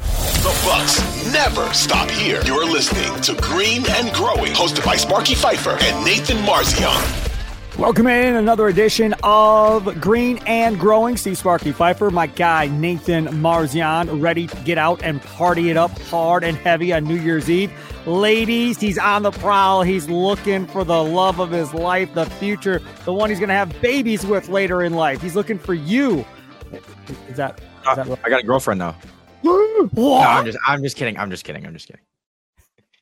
The Bucks never stop here. You're listening to Green and Growing, hosted by Sparky Fifer and Nathan Marzion. Welcome in another edition of Green and Growing. Steve Sparky Fifer, my guy Nathan Marzion, ready to get out and party it up hard and heavy on New Year's Eve. Ladies, he's on the prowl. He's looking for the love of his life, the future, the one he's going to have babies with later in life. He's looking for you. Is that? Is that uh, I got a girlfriend now. No, I'm just, I'm just kidding. I'm just kidding. I'm just kidding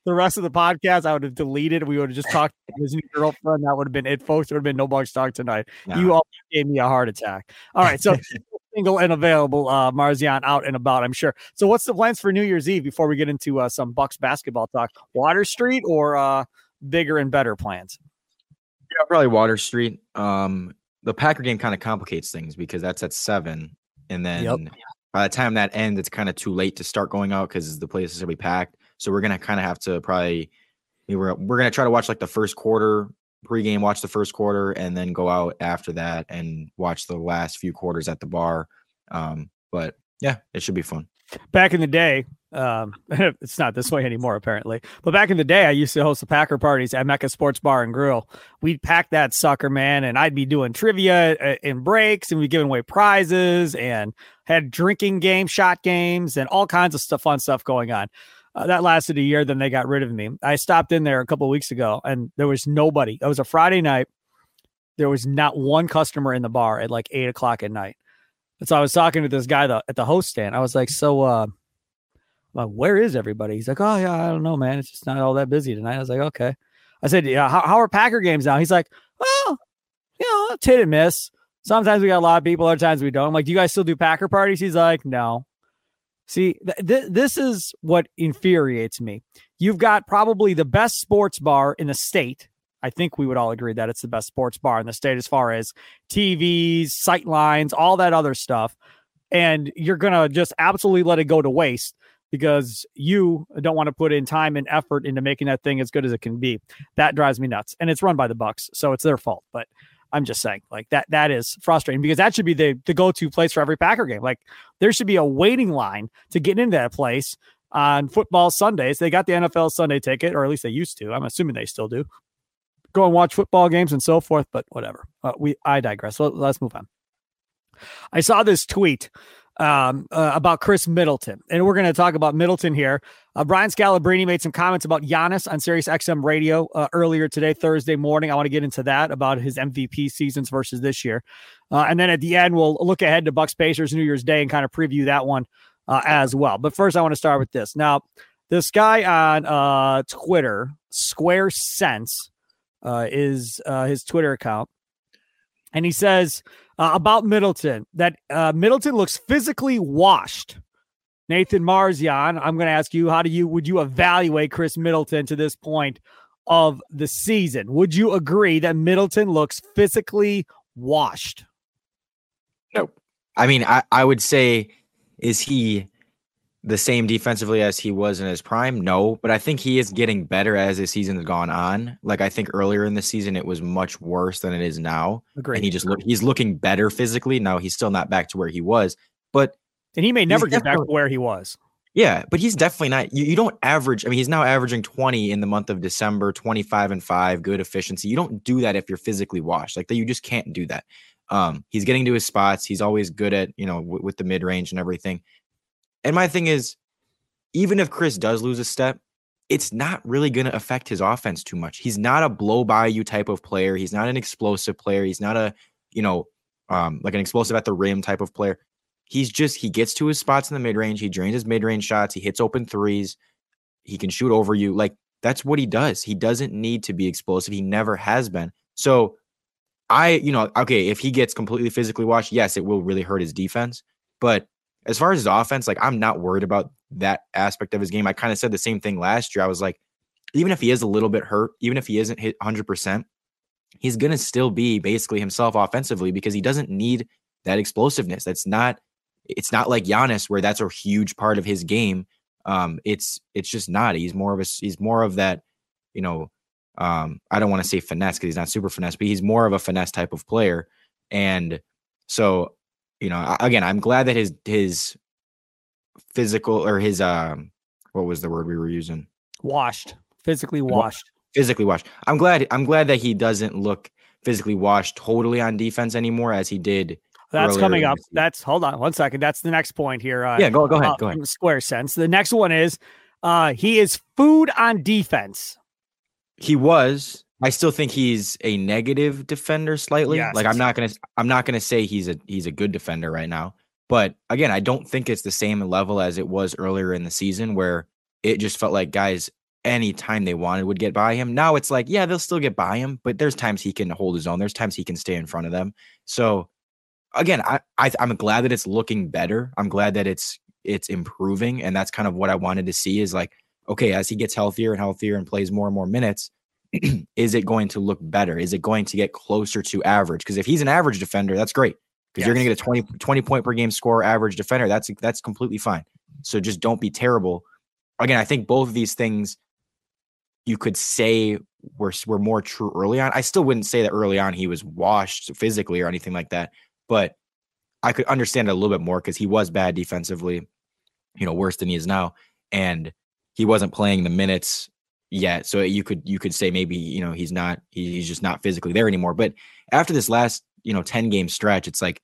the rest of the podcast, I would have deleted. We would have just talked to his new girlfriend. That would have been it, folks. There would have been no Bucks talk tonight. No. You all gave me a heart attack. All right, so single and available. Uh, Marzion out and about, I'm sure. So, what's the plans for New Year's Eve before we get into uh, some Bucks basketball talk? Water Street or uh, bigger and better plans? Yeah, probably Water Street. Um, the Packer game kind of complicates things because that's at seven, and then yep. By the time that ends, it's kind of too late to start going out because the place is gonna be packed. So we're gonna kind of have to probably we're we're gonna try to watch like the first quarter pregame, watch the first quarter, and then go out after that and watch the last few quarters at the bar. Um, but yeah, it should be fun. Back in the day, um, it's not this way anymore, apparently. But back in the day, I used to host the Packer parties at Mecca Sports Bar and Grill. We'd pack that sucker, man, and I'd be doing trivia uh, in breaks, and we'd giving away prizes, and had drinking games, shot games, and all kinds of stuff, fun stuff going on. Uh, that lasted a year. Then they got rid of me. I stopped in there a couple weeks ago, and there was nobody. It was a Friday night. There was not one customer in the bar at like eight o'clock at night. And so I was talking to this guy at the host stand. I was like, "So, uh, like, where is everybody?" He's like, "Oh yeah, I don't know, man. It's just not all that busy tonight." I was like, "Okay." I said, "Yeah, how, how are Packer games now?" He's like, "Well, you know, hit and miss. Sometimes we got a lot of people, other times we don't." I'm like, "Do you guys still do Packer parties?" He's like, "No." See, th- th- this is what infuriates me. You've got probably the best sports bar in the state. I think we would all agree that it's the best sports bar in the state as far as TVs, sight lines, all that other stuff. And you're going to just absolutely let it go to waste because you don't want to put in time and effort into making that thing as good as it can be. That drives me nuts. And it's run by the Bucks, so it's their fault. But I'm just saying, like that that is frustrating because that should be the the go to place for every Packer game. Like there should be a waiting line to get into that place on football Sundays. They got the NFL Sunday ticket, or at least they used to. I'm assuming they still do. Go and watch football games and so forth, but whatever. Uh, we I digress. So let's move on. I saw this tweet um, uh, about Khris Middleton. And we're going to talk about Middleton here. Uh, Brian Scalabrine made some comments about Giannis on Sirius XM radio uh, earlier today, Thursday morning. I want to get into that about his MVP seasons versus this year. Uh, and then at the end, we'll look ahead to Bucks Pacers New Year's Day and kind of preview that one uh, as well. But first, I want to start with this. Now, this guy on Twitter, Square Sense, is his Twitter account. And he says, uh, about Middleton that uh, Middleton looks physically washed. Nathan Marzion, I'm going to ask you, how do you would you evaluate Khris Middleton to this point of the season? Would you agree that Middleton looks physically washed? No. I mean, I, I would say, is he the same defensively as he was in his prime? No, but I think he is getting better as the season has gone on. Like I think earlier in the season it was much worse than it is now. Agreed. And he just look he's looking better physically. Now he's still not back to where he was, but and he may never get back to where he was. Yeah, but he's definitely not. You, you don't average. I mean, he's now averaging 20 in the month of December, 25 and five, good efficiency. You don't do that if you're physically washed. Like that, you just can't do that. Um, he's getting to his spots. He's always good at you know w- with the mid range and everything. And my thing is, even if Khris does lose a step, it's not really going to affect his offense too much. He's not a blow by you type of player. He's not an explosive player. He's not a, you know, um, like an explosive at the rim type of player. He's just, he gets to his spots in the mid range. He drains his mid range shots. He hits open threes. He can shoot over you. Like that's what he does. He doesn't need to be explosive. He never has been. So I, you know, okay, if he gets completely physically washed, yes, it will really hurt his defense. But as far as his offense, like I'm not worried about that aspect of his game. I kind of said the same thing last year. I was like, even if he is a little bit hurt, even if he isn't hit 100%, he's going to still be basically himself offensively because he doesn't need that explosiveness. That's not it's not like Giannis where that's a huge part of his game. Um it's it's just not. He's more of a he's more of that, you know, um I don't want to say finesse cuz he's not super finesse, but he's more of a finesse type of player. And so, you know, again, I'm glad that his his physical or his um what was the word we were using? Washed. Physically washed. Physically washed. I'm glad I'm glad that he doesn't look physically washed totally on defense anymore as he did that's coming up. That's hold on one second. That's the next point here. Uh, yeah, go go ahead. Uh, go ahead. Square sense. The next one is uh he is food on defense. He was. I still think he's a negative defender slightly. Yes. Like I'm not gonna I'm not gonna say he's a he's a good defender right now. But again, I don't think it's the same level as it was earlier in the season where it just felt like guys anytime they wanted would get by him. Now it's like, yeah, they'll still get by him, but there's times he can hold his own. There's times he can stay in front of them. So again, I, I I'm glad that it's looking better. I'm glad that it's it's improving, and that's kind of what I wanted to see. Is like, okay, as he gets healthier and healthier and plays more and more minutes, is it going to look better? Is it going to get closer to average? Because if he's an average defender, that's great. Because yes. you're going to get a 20, 20 point per game score average defender. That's that's completely fine. So just don't be terrible. Again, I think both of these things you could say were were more true early on. I still wouldn't say that early on he was washed physically or anything like that but I could understand it a little bit more because he was bad defensively, you know, worse than he is now, and he wasn't playing the minutes yet. So you could you could say maybe you know he's not he's just not physically there anymore. But after this last you know ten game stretch, it's like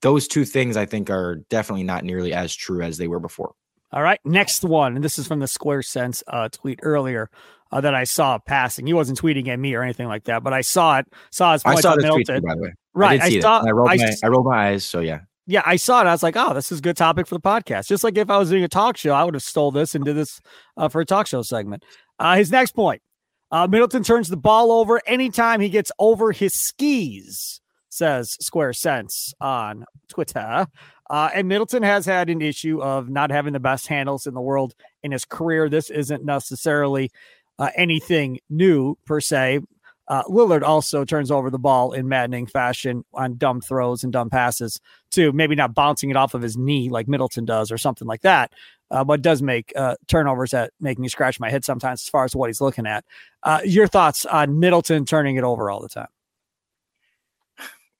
those two things I think are definitely not nearly as true as they were before. All right, next one, and this is from the Square Sense uh, tweet earlier uh, that I saw passing. He wasn't tweeting at me or anything like that, but I saw it. Saw his I saw the tweet too, by the way. Right, I, I saw. I rolled, I, my, I rolled my eyes. So yeah. Yeah, I saw it. I was like, "Oh, this is a good topic for the podcast." Just like if I was doing a talk show, I would have stole this and did this uh, for a talk show segment. Uh, his next point: uh, Middleton turns the ball over anytime he gets over his skis. Says Square Sense on Twitter. Uh, and Middleton has had an issue of not having the best handles in the world in his career. This isn't necessarily uh, anything new per se. Uh, Lillard also turns over the ball in maddening fashion on dumb throws and dumb passes, too. Maybe not bouncing it off of his knee like Middleton does or something like that, uh, but does make uh, turnovers that make me scratch my head sometimes as far as what he's looking at. Uh, your thoughts on Middleton turning it over all the time?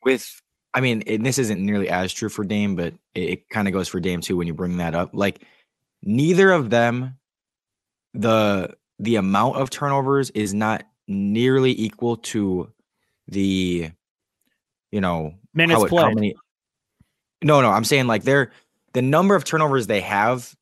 With, I mean, and this isn't nearly as true for Dame, but it, it kind of goes for Dame too when you bring that up. Like, neither of them, the the amount of turnovers is not nearly equal to the you know minutes how, played. How many, no, no, I'm saying like they're the number of turnovers they have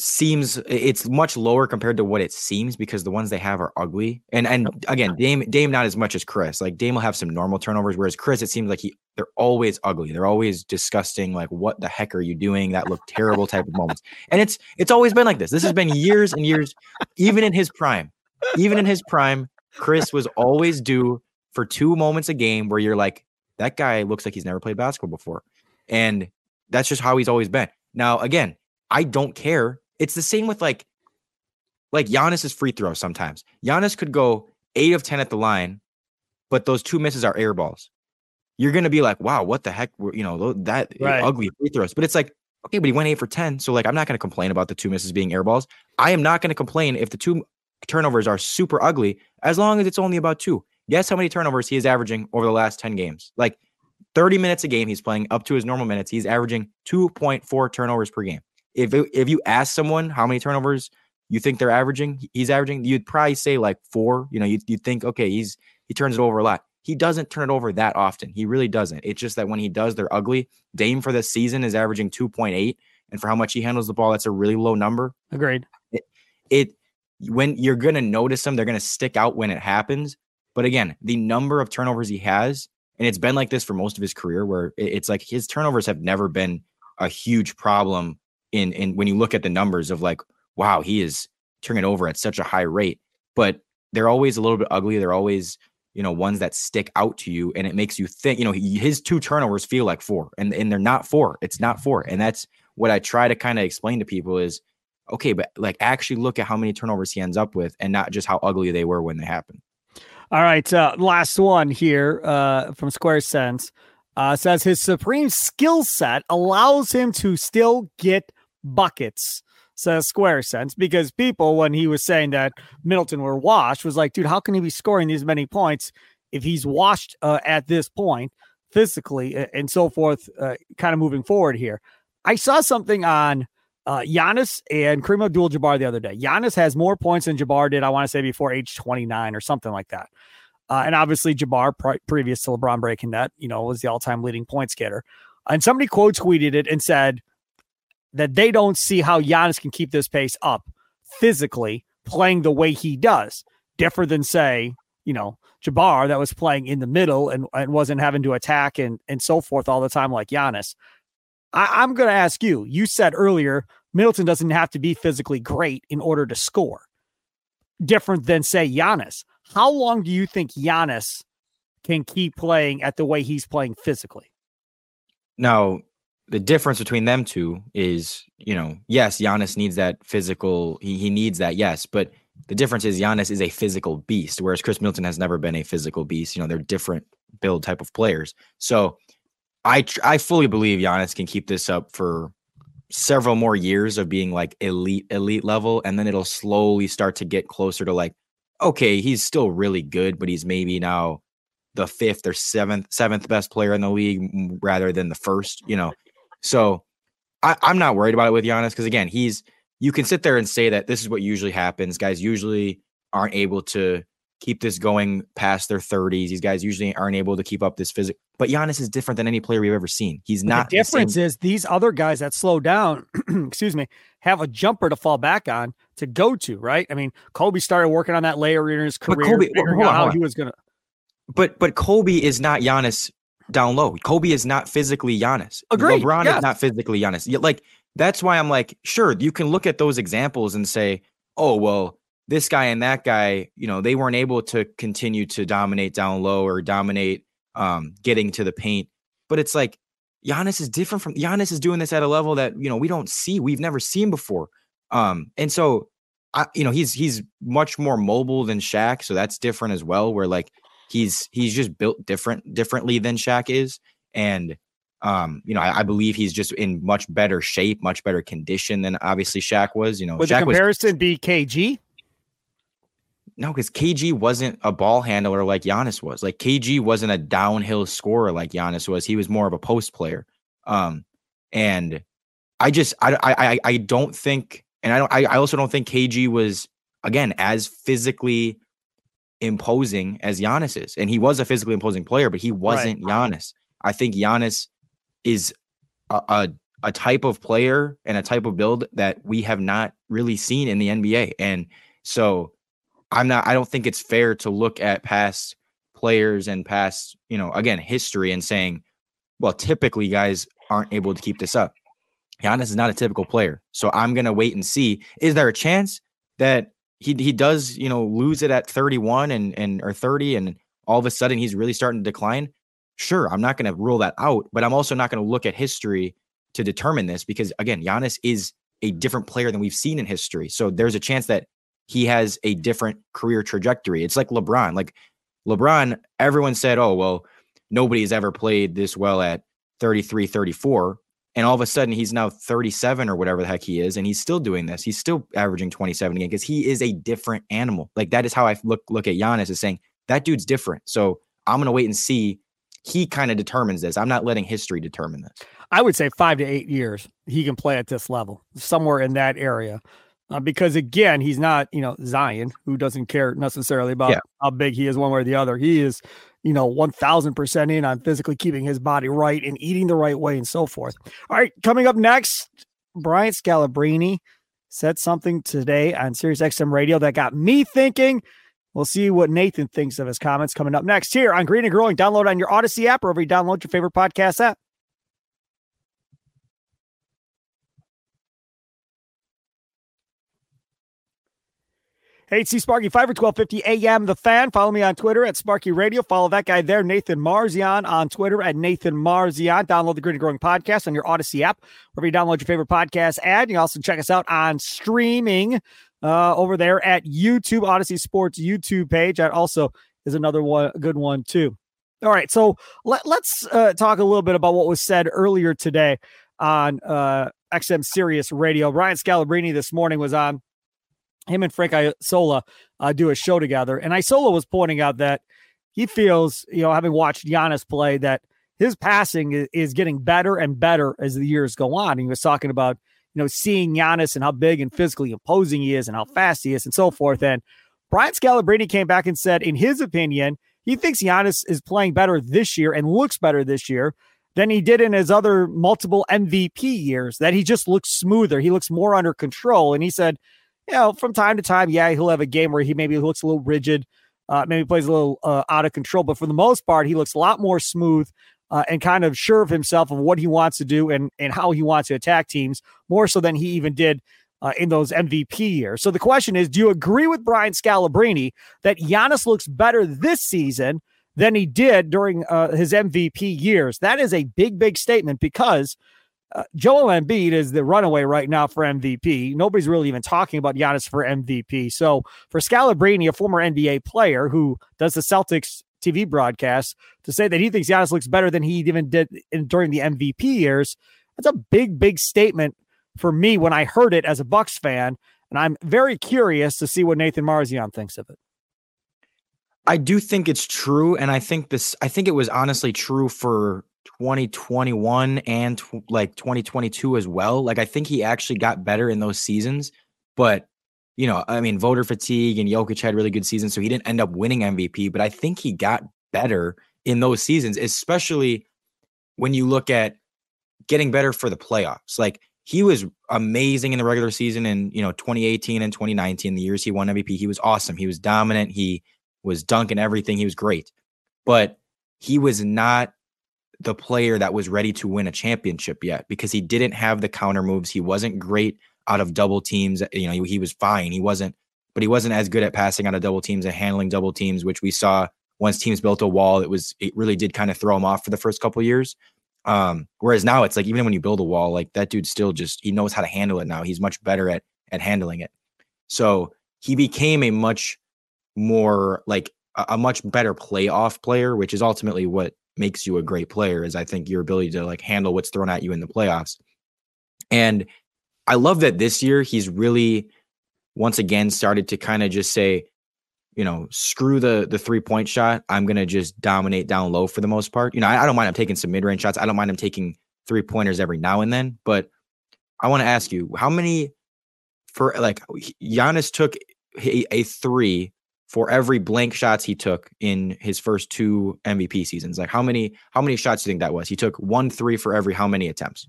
seems it's much lower compared to what it seems because the ones they have are ugly. And and again, Dame Dame not as much as Khris. Like Dame will have some normal turnovers, whereas Khris, it seems like he they're always ugly. They're always disgusting. Like what the heck are you doing? That look terrible type of moments. And it's it's always been like this. This has been years and years, even in his prime. Even in his prime, Khris was always due for two moments a game where you're like, that guy looks like he's never played basketball before. And that's just how he's always been. Now, again, I don't care it's the same with like like Giannis's free throw sometimes. Giannis could go eight of 10 at the line, but those two misses are air balls. You're going to be like, wow, what the heck? You know, that right. ugly free throws. But it's like, okay, but he went eight for 10. So, like, I'm not going to complain about the two misses being air balls. I am not going to complain if the two turnovers are super ugly, as long as it's only about two. Guess how many turnovers he is averaging over the last 10 games? Like 30 minutes a game, he's playing up to his normal minutes. He's averaging 2.4 turnovers per game if if you ask someone how many turnovers you think they're averaging, he's averaging, you'd probably say like four. You know, you you think okay, he's he turns it over a lot. He doesn't turn it over that often. He really doesn't. It's just that when he does, they're ugly. Dame for the season is averaging two point eight, and for how much he handles the ball, that's a really low number. Agreed. It, it when you're gonna notice them, they're gonna stick out when it happens. But again, the number of turnovers he has, and it's been like this for most of his career, where it's like his turnovers have never been a huge problem in in when you look at the numbers of like, wow, he is turning over at such a high rate, but they're always a little bit ugly. They're always you know, ones that stick out to you and it makes you think, you know, his two turnovers feel like four and, and they're not four. It's not four. And that's what I try to kind of explain to people is okay, but like actually look at how many turnovers he ends up with and not just how ugly they were when they happen. All right. Uh, last one here uh, from Square Sense uh, says his supreme skill set allows him to still get buckets says Square Sense because people, when he was saying that Middleton were washed, was like, dude, how can he be scoring these many points if he's washed uh, at this point physically and so forth, uh, kind of moving forward here? I saw something on uh, Giannis and Kareem Abdul-Jabbar the other day. Giannis has more points than Jabbar did, I want to say, before age 29 or something like that. Uh, and obviously, Jabbar, pre- previous to LeBron breaking that, you know, was the all-time leading points getter. And somebody quote tweeted it and said, that they don't see how Giannis can keep this pace up physically playing the way he does. Different than say, you know, Jabbar that was playing in the middle and, and wasn't having to attack and and so forth all the time like Giannis. I, I'm gonna ask you, you said earlier Middleton doesn't have to be physically great in order to score. Different than say Giannis. How long do you think Giannis can keep playing at the way he's playing physically? Now, the difference between them two is, you know, yes, Giannis needs that physical. He he needs that, yes, but the difference is Giannis is a physical beast, whereas Khris Middleton has never been a physical beast. You know, they're different build type of players. So, I I fully believe Giannis can keep this up for several more years of being like elite elite level, and then it'll slowly start to get closer to like, okay, he's still really good, but he's maybe now the fifth or seventh seventh best player in the league rather than the first. You know, so I, am not worried about it with Giannis because again, he's you can sit there and say that this is what usually happens. Guys usually aren't able to keep this going past their 30s. These guys usually aren't able to keep up this physical. But Giannis is different than any player we've ever seen. He's not. The difference the is these other guys that slow down, excuse me, have a jumper to fall back on to go to. Right? I mean, Kobe started working on that layer in his career, Kobe, figuring out how he was gonna. But but Kobe is not Giannis down low. Kobe is not physically Giannis. Agreed. LeBron yes. is not physically Giannis. Like that's why I'm like, sure, you can look at those examples and say, oh well, this guy and that guy, you know, they weren't able to continue to dominate down low or dominate um, getting to the paint. But it's like Giannis is different from Giannis is doing this at a level that you know we don't see, we've never seen before. Um, and so I, you know, he's he's much more mobile than Shaq, so that's different as well. Where like he's he's just built different differently than Shaq is, and um, you know, I, I, believe he's just in much better shape, much better condition than obviously Shaq was. You know, would Shaq the comparison was, be KG? No, because KG wasn't a ball handler like Giannis was. Like KG wasn't a downhill scorer like Giannis was. He was more of a post player. Um, and I just I I I don't think, and I don't I, I also don't think KG was again as physically imposing as Giannis is. And he was a physically imposing player, but he wasn't right. Giannis. I think Giannis is a, a, a type of player and a type of build that we have not really seen in the NBA. And so I'm not I don't think it's fair to look at past players and past, you know, again, history and saying, well, typically guys aren't able to keep this up. Giannis is not a typical player. So I'm gonna wait and see. Is there a chance that he he does you know lose it at 31 and and or 30 and all of a sudden he's really starting to decline sure i'm not to rule that out but i'm also not to look at history to determine this because again Giannis is a different player than we've seen in history so there's a chance that he has a different career trajectory. It's like LeBron like LeBron everyone said oh well nobody's ever played this well at 33 34 and all of a sudden he's now 37 or whatever the heck he is and he's still doing this. He's still averaging 27 again because he is a different animal. Like that is how i look look at Giannis is saying that dude's different. So i'm going to wait and see. He kind of determines this. I'm not letting history determine this. I would say five to eight years he can play at this level somewhere in that area uh, because again he's not you know zion who doesn't care necessarily about yeah. how big he is one way or the other he is you know, 1000% in on physically keeping his body right and eating the right way and so forth. All right, coming up next, Brian Scalabrine said something today on Sirius XM radio that got me thinking. We'll see what Nathan thinks of his comments coming up next here on Green and Growing. Download on your Audacy app or wherever you download your favorite podcast app. See Sparky Fifer, 1250 AM The Fan. Follow me on Twitter at Sparky Radio. Follow that guy there, Nathan Marzion, on Twitter at Nathan Marzion. Download the Green and Growing Podcast on your Audacy app, wherever you download your favorite podcast ad. You can also check us out on streaming uh, over there at YouTube, Audacy Sports YouTube page. That also is another one, good one, too. All right, so let, us uh, talk a little bit about what was said earlier today on uh, XM Sirius Radio. Brian Scalabrine this morning was on him and Frank Isola uh, do a show together. And Isola was pointing out that he feels, you know, having watched Giannis play, that his passing is, getting better and better as the years go on. And he was talking about, you know, seeing Giannis and how big and physically imposing he is and how fast he is and so forth. And Brian Scalabrine came back and said, in his opinion, he thinks Giannis is playing better this year and looks better this year than he did in his other multiple MVP years, that he just looks smoother. He looks more under control. And he said, you know, from time to time, yeah, he'll have a game where he maybe looks a little rigid, uh, maybe plays a little uh, out of control, but for the most part, he looks a lot more smooth uh, and kind of sure of himself of what he wants to do and and how he wants to attack teams more so than he even did. Uh, in those MVP years. So the question is do you agree with Brian Scalabrine that Giannis looks better this season than he did during uh, his MVP years? That is a big, big statement because uh, Joel Embiid is the runaway right now for MVP. Nobody's really even talking about Giannis for MVP. So for Scalabrine, a former NBA player who does the Celtics TV broadcast, to say that he thinks Giannis looks better than he even did in, during the MVP years, that's a big, big statement for me when I heard it as a Bucks fan. And I'm very curious to see what Nathan Marzion thinks of it. I do think it's true, and I think this. I think it was honestly true for 2021 and like 2022 as well. Like I think he actually got better in those seasons, but you know, I mean, voter fatigue and Jokic had really good seasons, so he didn't end up winning MVP. But I think he got better in those seasons, especially when you look at getting better for the playoffs. Like he was amazing in the regular season in you know 2018 and 2019, the years he won MVP. He was awesome. He was dominant. He was dunking everything. He was great, but he was not the player that was ready to win a championship yet because he didn't have the counter moves. He wasn't great out of double teams. You know, he, was fine. He wasn't, but he wasn't as good at passing out of double teams and handling double teams, which we saw once teams built a wall. It was it really did kind of throw him off for the first couple years. Um, whereas now it's like even when you build a wall, like that dude still just he knows how to handle it now. He's much better at at handling it. So he became a much more like a much better playoff player, which is ultimately what makes you a great player is I think your ability to like handle what's thrown at you in the playoffs. And I love that this year he's really once again started to kind of just say, you know, screw the the three point shot. I'm gonna just dominate down low for the most part. You know, I, I don't mind him taking some mid range shots. I don't mind him taking three pointers every now and then. But I want to ask you, how many for like Giannis took a, a three for every blank shots he took in his first two MVP seasons. Like how many how many shots do you think that was? He took one three for every how many attempts?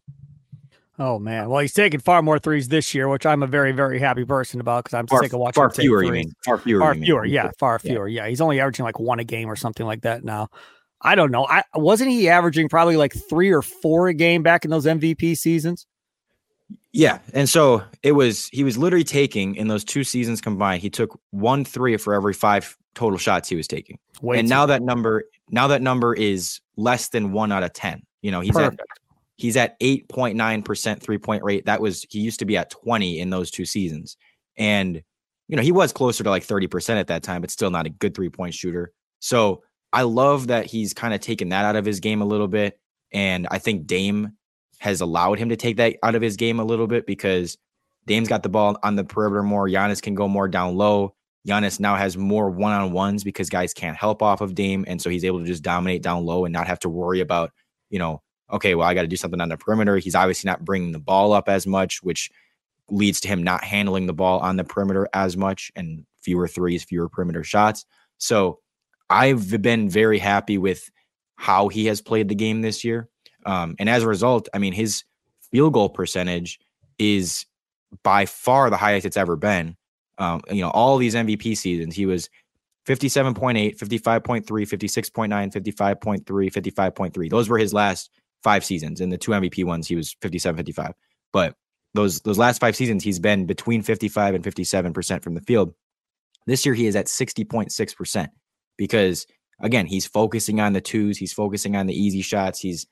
Oh man, well he's taking far more threes this year, which I'm a very very happy person about because I'm far, sick of watching far fewer. You mean far fewer? Far fewer, yeah, far fewer. Yeah. yeah, he's only averaging like one a game or something like that now. I don't know. I wasn't he averaging probably like three or four a game back in those MVP seasons. Yeah. And so it was, he was literally taking in those two seasons combined, he took one three for every five total shots he was taking. Way and now that number, now that number is less than one out of 10. You know, he's Perfect. at, he's at 8.9% three point rate. That was, he used to be at 20 in those two seasons. And, you know, he was closer to like 30% at that time, but still not a good three point shooter. So I love that he's kind of taken that out of his game a little bit. And I think Dame has allowed him to take that out of his game a little bit because Dame's got the ball on the perimeter more. Giannis can go more down low. Giannis now has more one on ones because guys can't help off of Dame. And so he's able to just dominate down low and not have to worry about, you know, okay, well, I got to do something on the perimeter. He's obviously not bringing the ball up as much, which leads to him not handling the ball on the perimeter as much and fewer threes, fewer perimeter shots. So I've been very happy with how he has played the game this year. Um, and as a result, I mean, his field goal percentage is by far the highest it's ever been. Um, you know, all these MVP seasons, he was 57.8, 55.3, 56.9, 55.3, 55.3. Those were his last five seasons. In the two MVP ones, he was 57, 55. But those those last five seasons, he's been between 55 and 57% from the field. This year he is at 60.6% because again, he's focusing on the twos, he's focusing on the easy shots, he's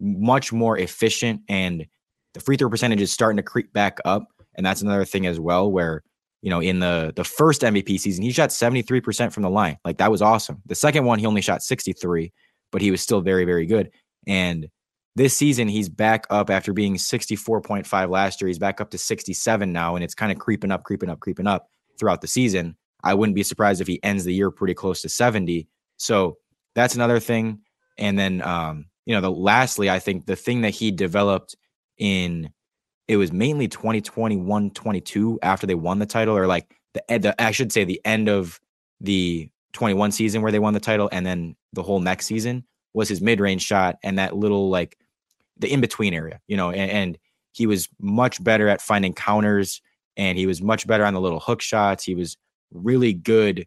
much more efficient and the free throw percentage is starting to creep back up. And that's another thing as well where you know in the the first MVP season he shot 73% from the line. Like that was awesome. The second one he only shot 63 but he was still very very good. And this season he's back up after being 64.5 last year. He's back up to 67 now and it's kind of creeping up creeping up creeping up throughout the season. I wouldn't be surprised if he ends the year pretty close to 70 so that's another thing. And then um you know the lastly i think the thing that he developed in it was mainly 2021 22 after they won the title or like the, the i should say the end of the 21 season where they won the title and then the whole next season was his mid-range shot and that little like the in-between area you know and, and he was much better at finding counters and he was much better on the little hook shots. He was really good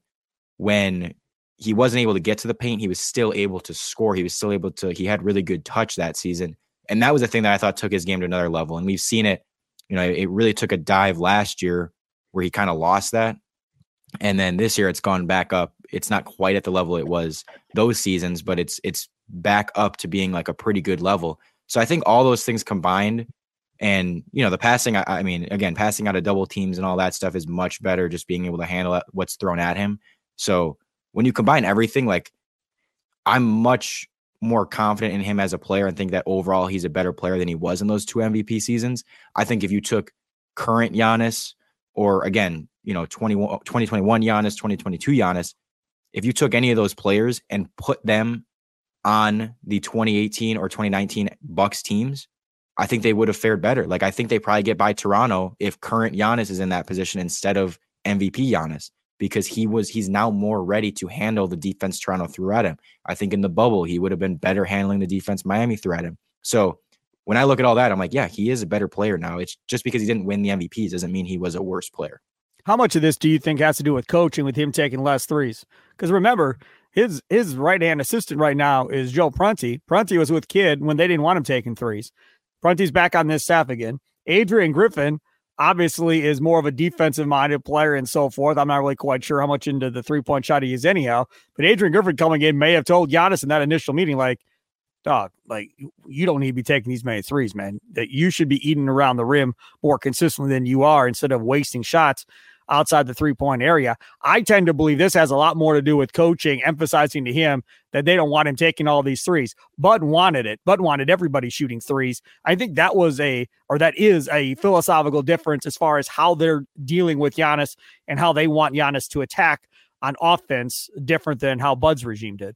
when he wasn't able to get to the paint he was still able to score he was still able to he had really good touch that season and that was the thing that I thought took his game to another level. And we've seen it, you know, it really took a dive last year where he kind of lost that. And then this year it's gone back up. It's not quite at the level it was those seasons, but it's it's back up to being like a pretty good level. So I think all those things combined and you know the passing I, I mean again passing out of double teams and all that stuff is much better just being able to handle what's thrown at him. So when you combine everything like I'm much more confident in him as a player and think that overall he's a better player than he was in those two MVP seasons. I think if you took current Giannis or again, you know, 21, 2021 Giannis, 2022 Giannis, if you took any of those players and put them on the 2018 or 2019 Bucks teams, I think they would have fared better. Like I think they probably get by Toronto if current Giannis is in that position instead of MVP Giannis because he was he's now more ready to handle the defense Toronto threw at him. I think in the bubble he would have been better handling the defense Miami threw at him. So when I look at all that, I'm like, yeah, he is a better player now. It's just because he didn't win the MVPs doesn't mean he was a worse player. How much of this do you think has to do with coaching, with him taking less threes? Because remember, his his right hand assistant right now is Joe Prunty. Prunty was with Kidd when they didn't want him taking threes. Prunty's back on this staff again. Adrian Griffin obviously is more of a defensive minded player and so forth. I'm not really quite sure how much into the three point shot he is anyhow. But Adrian Griffin coming in may have told Giannis in that initial meeting, like, dog, like you don't need to be taking these many threes, man. That you should be eating around the rim more consistently than you are instead of wasting shots outside the three point area. I tend to believe this has a lot more to do with coaching, emphasizing to him that they don't want him taking all these threes. Bud wanted it. Bud wanted everybody shooting threes. I think that was a, or that is a philosophical difference as far as how they're dealing with Giannis and how they want Giannis to attack on offense, different than how Bud's regime did.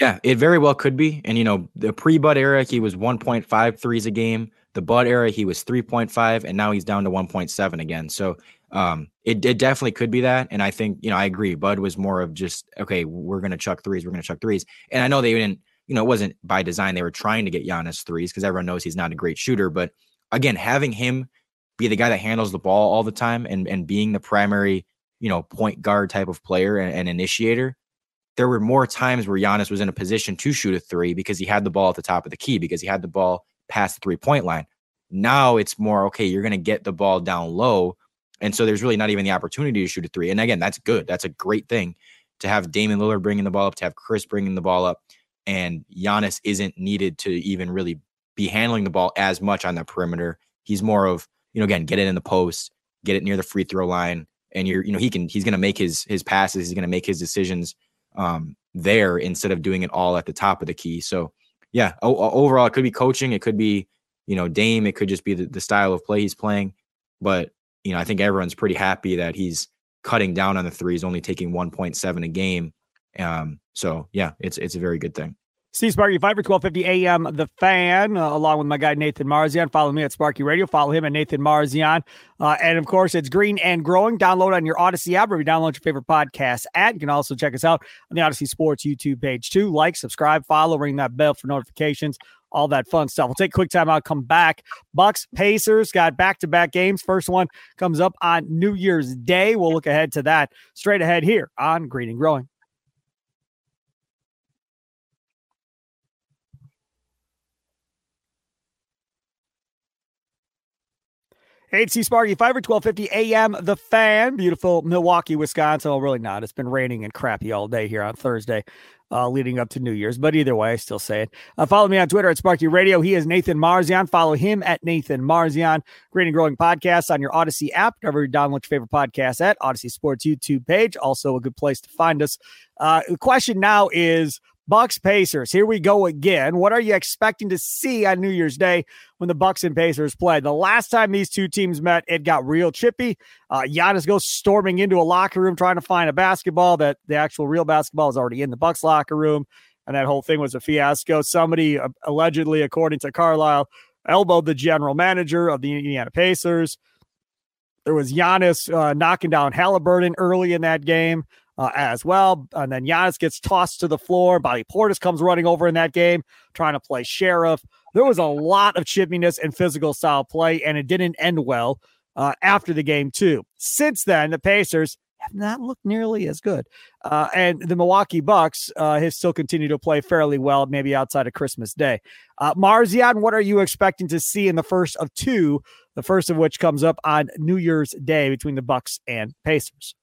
Yeah, it very well could be. And, you know, the pre Bud era, he was 1.5 threes a game. The Bud era, he was 3.5, and now he's down to 1.7 again. So um, it, it definitely could be that. And I think, you know, I agree. Bud was more of just, okay, we're going to chuck threes. We're going to chuck threes. And I know they didn't, you know, it wasn't by design. They were trying to get Giannis threes because everyone knows he's not a great shooter. But again, having him be the guy that handles the ball all the time and, and being the primary, you know, point guard type of player and, and initiator, there were more times where Giannis was in a position to shoot a three because he had the ball at the top of the key, because he had the ball past the three point line. Now it's more, okay, you're going to get the ball down low and so there's really not even the opportunity to shoot a three. And again, that's good. That's a great thing to have Damian Lillard bringing the ball up, to have Khris bringing the ball up, and Giannis isn't needed to even really be handling the ball as much on the perimeter. He's more of, you know, again, get it in the post, get it near the free throw line, and you're, you know, he can, he's going to make his his passes, he's going to make his decisions um, there instead of doing it all at the top of the key. So, yeah, o- overall, it could be coaching, it could be, you know, Dame, it could just be the, the style of play he's playing, but you know, I think everyone's pretty happy that he's cutting down on the threes, only taking 1.7 a game. Um, so yeah, it's it's a very good thing. Steve Sparky Fifer, 1250 AM The Fan, uh, along with my guy Nathan Marzion. Follow me at Sparky Radio. Follow him at Nathan Marzion. Uh, and of course, it's Green and Growing. Download on your Audacy app or you download your favorite podcast app. You can also check us out on the Audacy Sports YouTube page too. Like, subscribe, follow, ring that bell for notifications all that fun stuff. We'll take a quick time out, come back. Bucks Pacers got back to back games. First one comes up on New Year's Day. We'll look ahead to that straight ahead here on Green and Growing. HC Sparky Fifer, 1250 AM, The Fan, beautiful Milwaukee, Wisconsin. Well, really not. It's been raining and crappy all day here on Thursday uh, leading up to New Year's. But either way, I still say it. Uh, follow me on Twitter at Sparky Radio. He is Nathan Marzion. Follow him at Nathan Marzion. Green and Growing podcast on your Audacy app, wherever you download your favorite podcast at Audacy Sports YouTube page. Also, a good place to find us. Uh, the question now is Bucks Pacers. Here we go again. What are you expecting to see on New Year's Day when the Bucks and Pacers play? The last time these two teams met, it got real chippy. Uh, Giannis goes storming into a locker room trying to find a basketball that the actual real basketball is already in the Bucks locker room, and that whole thing was a fiasco. Somebody uh, allegedly, according to Carlisle, elbowed the general manager of the Indiana Pacers. There was Giannis uh, knocking down Halliburton early in that game uh, as well. And then Giannis gets tossed to the floor. Bobby Portis comes running over in that game, trying to play sheriff. There was a lot of chippiness and physical style play, and it didn't end well uh, after the game, too. Since then, the Pacers have not looked nearly as good. Uh, and the Milwaukee Bucks uh, have still continued to play fairly well, maybe outside of Christmas Day. Uh, Marzion, what are you expecting to see in the first of two? The first of which comes up on New Year's Day between the Bucks and Pacers.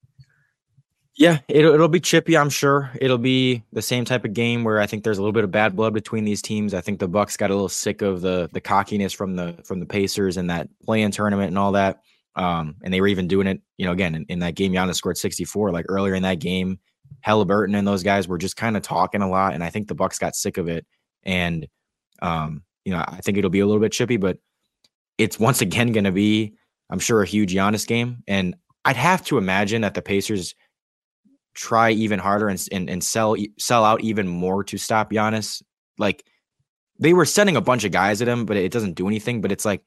Yeah, it'll it'll be chippy. I'm sure it'll be the same type of game where I think there's a little bit of bad blood between these teams. I think the Bucks got a little sick of the the cockiness from the from the Pacers and that play-in tournament and all that. Um, and they were even doing it, you know, again in, in that game. Giannis scored 64. Like earlier in that game, Halliburton and those guys were just kind of talking a lot, and I think the Bucks got sick of it. And um, you know, I think it'll be a little bit chippy, but it's once again going to be, I'm sure, a huge Giannis game. And I'd have to imagine that the Pacers try even harder and, and and sell sell out even more to stop Giannis. Like they were sending a bunch of guys at him, but it doesn't do anything. But it's like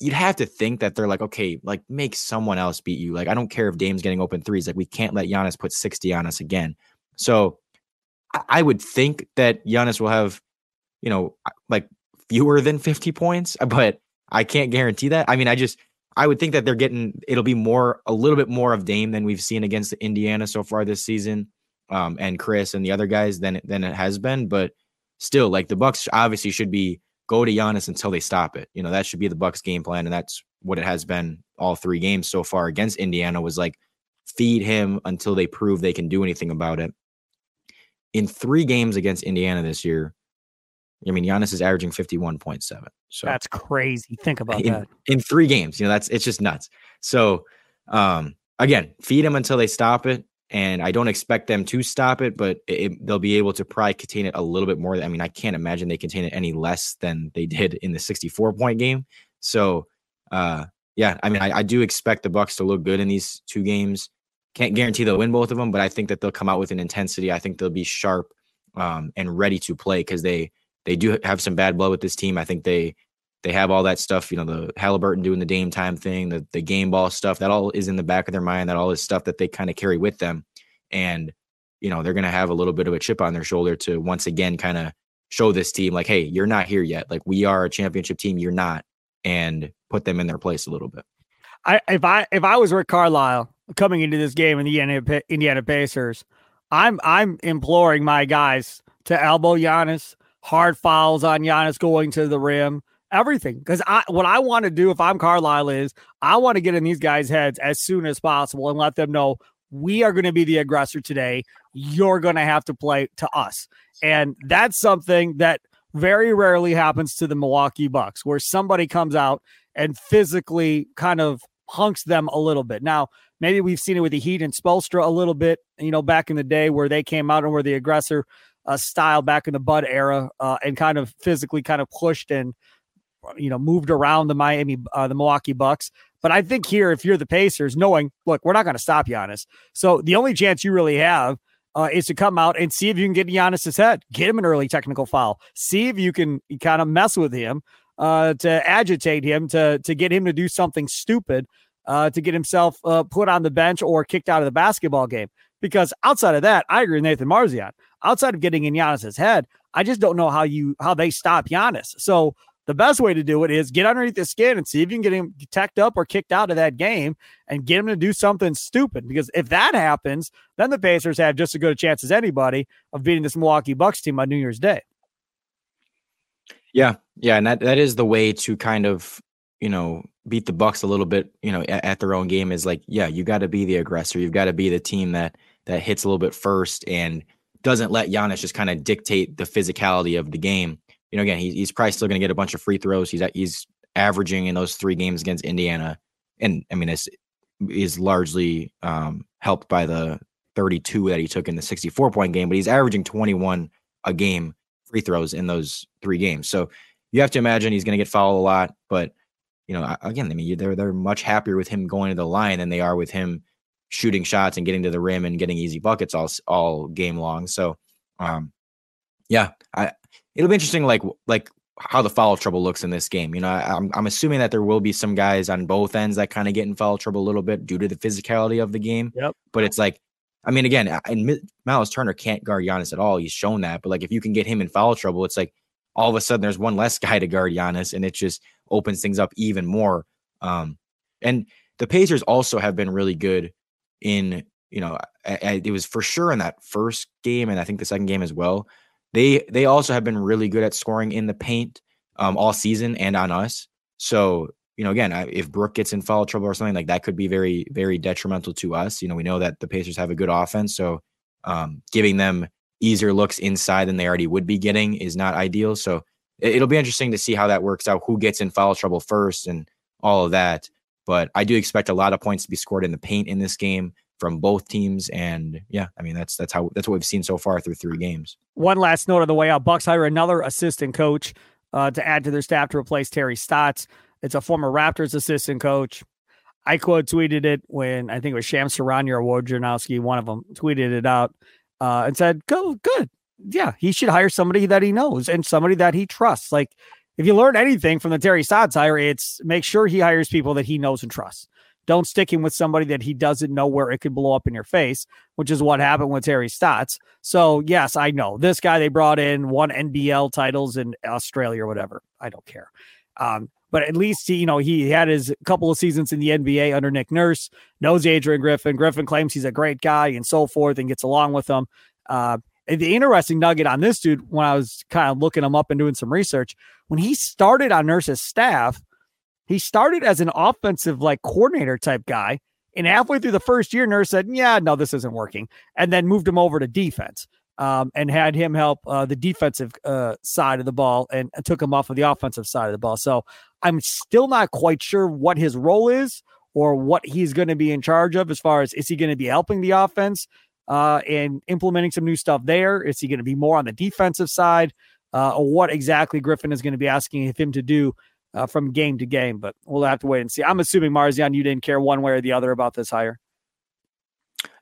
you'd have to think that they're like, okay, like make someone else beat you. Like I don't care if Dame's getting open threes. Like we can't let Giannis put 60 on us again. So I would think that Giannis will have, you know, like fewer than 50 points, but I can't guarantee that. I mean, I just I would think that they're getting it'll be more a little bit more of Dame than we've seen against Indiana so far this season, um, and Khris and the other guys than than it has been. But still, like the Bucks obviously should be go to Giannis until they stop it. You know that should be the Bucks game plan, and that's what it has been all three games so far against Indiana. Was like feed him until they prove they can do anything about it. In three games against Indiana this year, I mean, Giannis is averaging 51.7. So that's crazy. Think about in, that. In three games, you know, that's it's just nuts. So um again, feed them until they stop it. And I don't expect them to stop it, but it, they'll be able to probably contain it a little bit more. I mean, I can't imagine they contain it any less than they did in the 64 point game. So, uh, yeah, I mean, I, I do expect the Bucks to look good in these two games. Can't guarantee they'll win both of them, but I think that they'll come out with an intensity. I think they'll be sharp um, and ready to play because they they do have some bad blood with this team. I think they they have all that stuff, you know, the Halliburton doing the Dame time thing, the the game ball stuff, that all is in the back of their mind, that all is stuff that they kind of carry with them. And, you know, they're gonna have a little bit of a chip on their shoulder to once again kind of show this team like, hey, you're not here yet. Like we are a championship team, you're not, and put them in their place a little bit. I if I if I was Rick Carlisle coming into this game in the Indiana, Indiana Pacers, I'm I'm imploring my guys to elbow Giannis, hard fouls on Giannis going to the rim, everything. Because I what I want to do if I'm Carlisle is I want to get in these guys' heads as soon as possible and let them know we are going to be the aggressor today. You're going to have to play to us. And that's something that very rarely happens to the Milwaukee Bucks, where somebody comes out and physically kind of hunks them a little bit. Now, maybe we've seen it with the Heat and Spoelstra a little bit, you know, back in the day where they came out and were the aggressor uh, style back in the Bud era uh, and kind of physically kind of pushed and you know moved around the Miami uh, the Milwaukee Bucks. But I think here, if you're the Pacers, knowing look, we're not going to stop Giannis, so the only chance you really have uh, is to come out and see if you can get Giannis's head, get him an early technical foul, see if you can kind of mess with him uh, to agitate him to to get him to do something stupid. Uh, to get himself uh, put on the bench or kicked out of the basketball game. Because outside of that, I agree with Nathan Marzion outside of getting in Giannis's head, I just don't know how you how they stop Giannis. So the best way to do it is get underneath the skin and see if you can get him teched up or kicked out of that game and get him to do something stupid. Because if that happens, then the Pacers have just as good a chance as anybody of beating this Milwaukee Bucks team on New Year's Day. Yeah, yeah, and that that is the way to kind of you know beat the Bucks a little bit, you know, at, at their own game is like, yeah, you got to be the aggressor. You've got to be the team that that hits a little bit first and doesn't let Giannis just kind of dictate the physicality of the game. You know, again, he, he's probably still going to get a bunch of free throws. He's he's averaging in those three games against Indiana, and I mean, it's is largely um, helped by the 32 that he took in the 64 point game, but he's averaging 21 a game free throws in those three games. So you have to imagine he's going to get fouled a lot. But you know, again, I mean, they're they're much happier with him going to the line than they are with him shooting shots and getting to the rim and getting easy buckets all all game long. So, um, yeah, I it'll be interesting, like like how the foul trouble looks in this game. You know, I, I'm I'm assuming that there will be some guys on both ends that kind of get in foul trouble a little bit due to the physicality of the game. Yep. But it's like I mean, again, and Myles Turner can't guard Giannis at all. He's shown that. But like, if you can get him in foul trouble, it's like all of a sudden there's one less guy to guard Giannis, and it just opens things up even more. Um, and the Pacers also have been really good in, you know, I, I, it was for sure in that first game, and I think the second game as well. They they also have been really good at scoring in the paint um, all season and on us. So you know, again, if Brook gets in foul trouble or something like that, could be very, very detrimental to us. You know, we know that the Pacers have a good offense, so um, giving them easier looks inside than they already would be getting is not ideal. So it'll be interesting to see how that works out. Who gets in foul trouble first and all of that. But I do expect a lot of points to be scored in the paint in this game from both teams. And yeah, I mean that's that's how that's what we've seen so far through three games. One last note on the way out: Bucks hire another assistant coach uh, to add to their staff to replace Terry Stotts. It's a former Raptors assistant coach. I quote tweeted it when I think it was Shams Charania or Ward Wojnarowski, one of them tweeted it out uh, and said, "Go good, yeah, he should hire somebody that he knows and somebody that he trusts." Like, if you learn anything from the Terry Stotts hire, it's make sure he hires people that he knows and trusts. Don't stick him with somebody that he doesn't know where it could blow up in your face, which is what happened with Terry Stotts. So, yes, I know this guy they brought in won NBL titles in Australia or whatever. I don't care. Um, but at least he, you know, he had his couple of seasons in the NBA under Nick Nurse, knows Adrian Griffin. Griffin claims he's a great guy and so forth and gets along with him. Uh, the interesting nugget on this dude, when I was kind of looking him up and doing some research, when he started on Nurse's staff, he started as an offensive like coordinator type guy. And halfway through the first year, Nurse said, Yeah, no, this isn't working. And then moved him over to defense um, and had him help uh, the defensive uh, side of the ball and, and, took him off of the offensive side of the ball. So I'm still not quite sure what his role is or what he's going to be in charge of as far as is he going to be helping the offense uh, and implementing some new stuff there? Is he going to be more on the defensive side? Uh, or what exactly Griffin is going to be asking him to do uh, from game to game? But we'll have to wait and see. I'm assuming, Marzion, you didn't care one way or the other about this hire.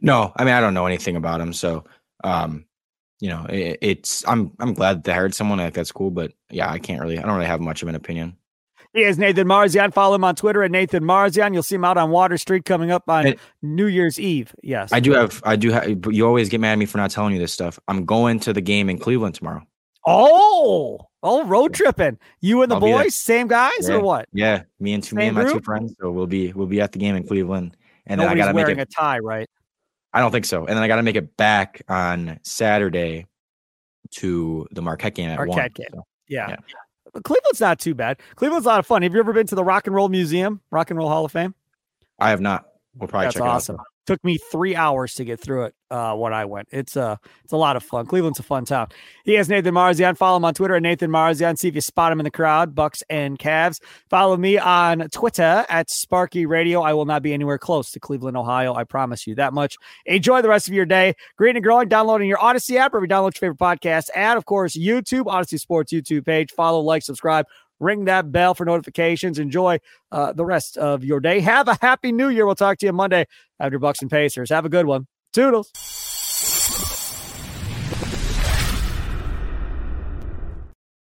No, I mean, I don't know anything about him. So, um, you know, it, it's I'm I'm glad they hired someone like that's cool, but yeah, I can't really I don't really have much of an opinion. He is Nathan Marzion. Follow him on Twitter at Nathan Marzion. You'll see him out on Water Street coming up on and New Year's Eve. Yes, I do have. I do have. But you always get mad at me for not telling you this stuff. I'm going to the game in Cleveland tomorrow. Oh, oh, road tripping. You and the I'll boys, same guys, yeah. or what? Yeah, me and two, same me and my group? two friends. So we'll be we'll be at the game in Cleveland, and Nobody's then I got to make it, a tie, right? I don't think so. And then I got to make it back on Saturday to the Marquette game at Marquette one. Game. So, yeah. yeah. Cleveland's not too bad. Cleveland's a lot of fun. Have you ever been to the Rock and Roll Museum, Rock and Roll Hall of Fame? I have not. We'll probably That's check awesome. it out. Took me three hours to get through it uh, when I went. It's a uh, it's a lot of fun. Cleveland's a fun town. He has Nathan Marzion. Follow him on Twitter at Nathan Marzion. See if you spot him in the crowd, Bucks and Cavs. Follow me on Twitter at Sparky Radio. I will not be anywhere close to Cleveland, Ohio. I promise you that much. Enjoy the rest of your day. Green and growing. Downloading your Audacy app, or you download your favorite podcast, and of course YouTube, Audacy Sports YouTube page. Follow, like, subscribe ring that bell for notifications. Enjoy uh, the rest of your day. Have a happy new year. We'll talk to you Monday after Bucks and Pacers. Have a good one. Toodles.